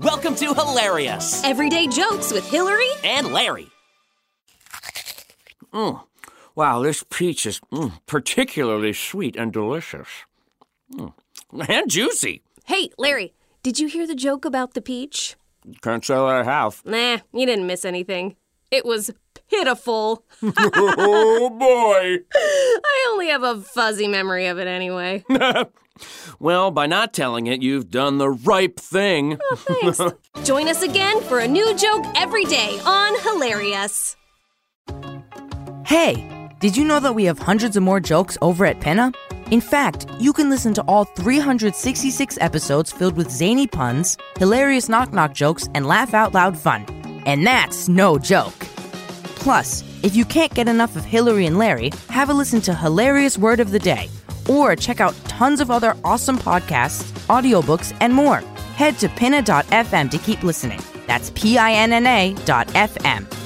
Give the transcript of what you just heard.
Welcome to Hilarious Everyday jokes with Hillary and Larry. Mm. Wow, this peach is mm, particularly sweet and delicious. Mm. And juicy. Hey, Larry, did you hear the joke about the peach? Can't say that I have. Nah, you didn't miss anything. It was pitiful. oh boy. I only have a fuzzy memory of it anyway. well, by not telling it, you've done the ripe thing. Oh, thanks. Join us again for a new joke every day on Hilarious. Hey, did you know that we have hundreds of more jokes over at Pinna? In fact, you can listen to all 366 episodes filled with zany puns, hilarious knock knock jokes, and laugh out loud fun. And that's no joke. Plus, if you can't get enough of Hillary and Larry, have a listen to Hilarious Word of the Day, or check out tons of other awesome podcasts, audiobooks, and more. Head to pinna.fm to keep listening. That's P I N N A dot FM.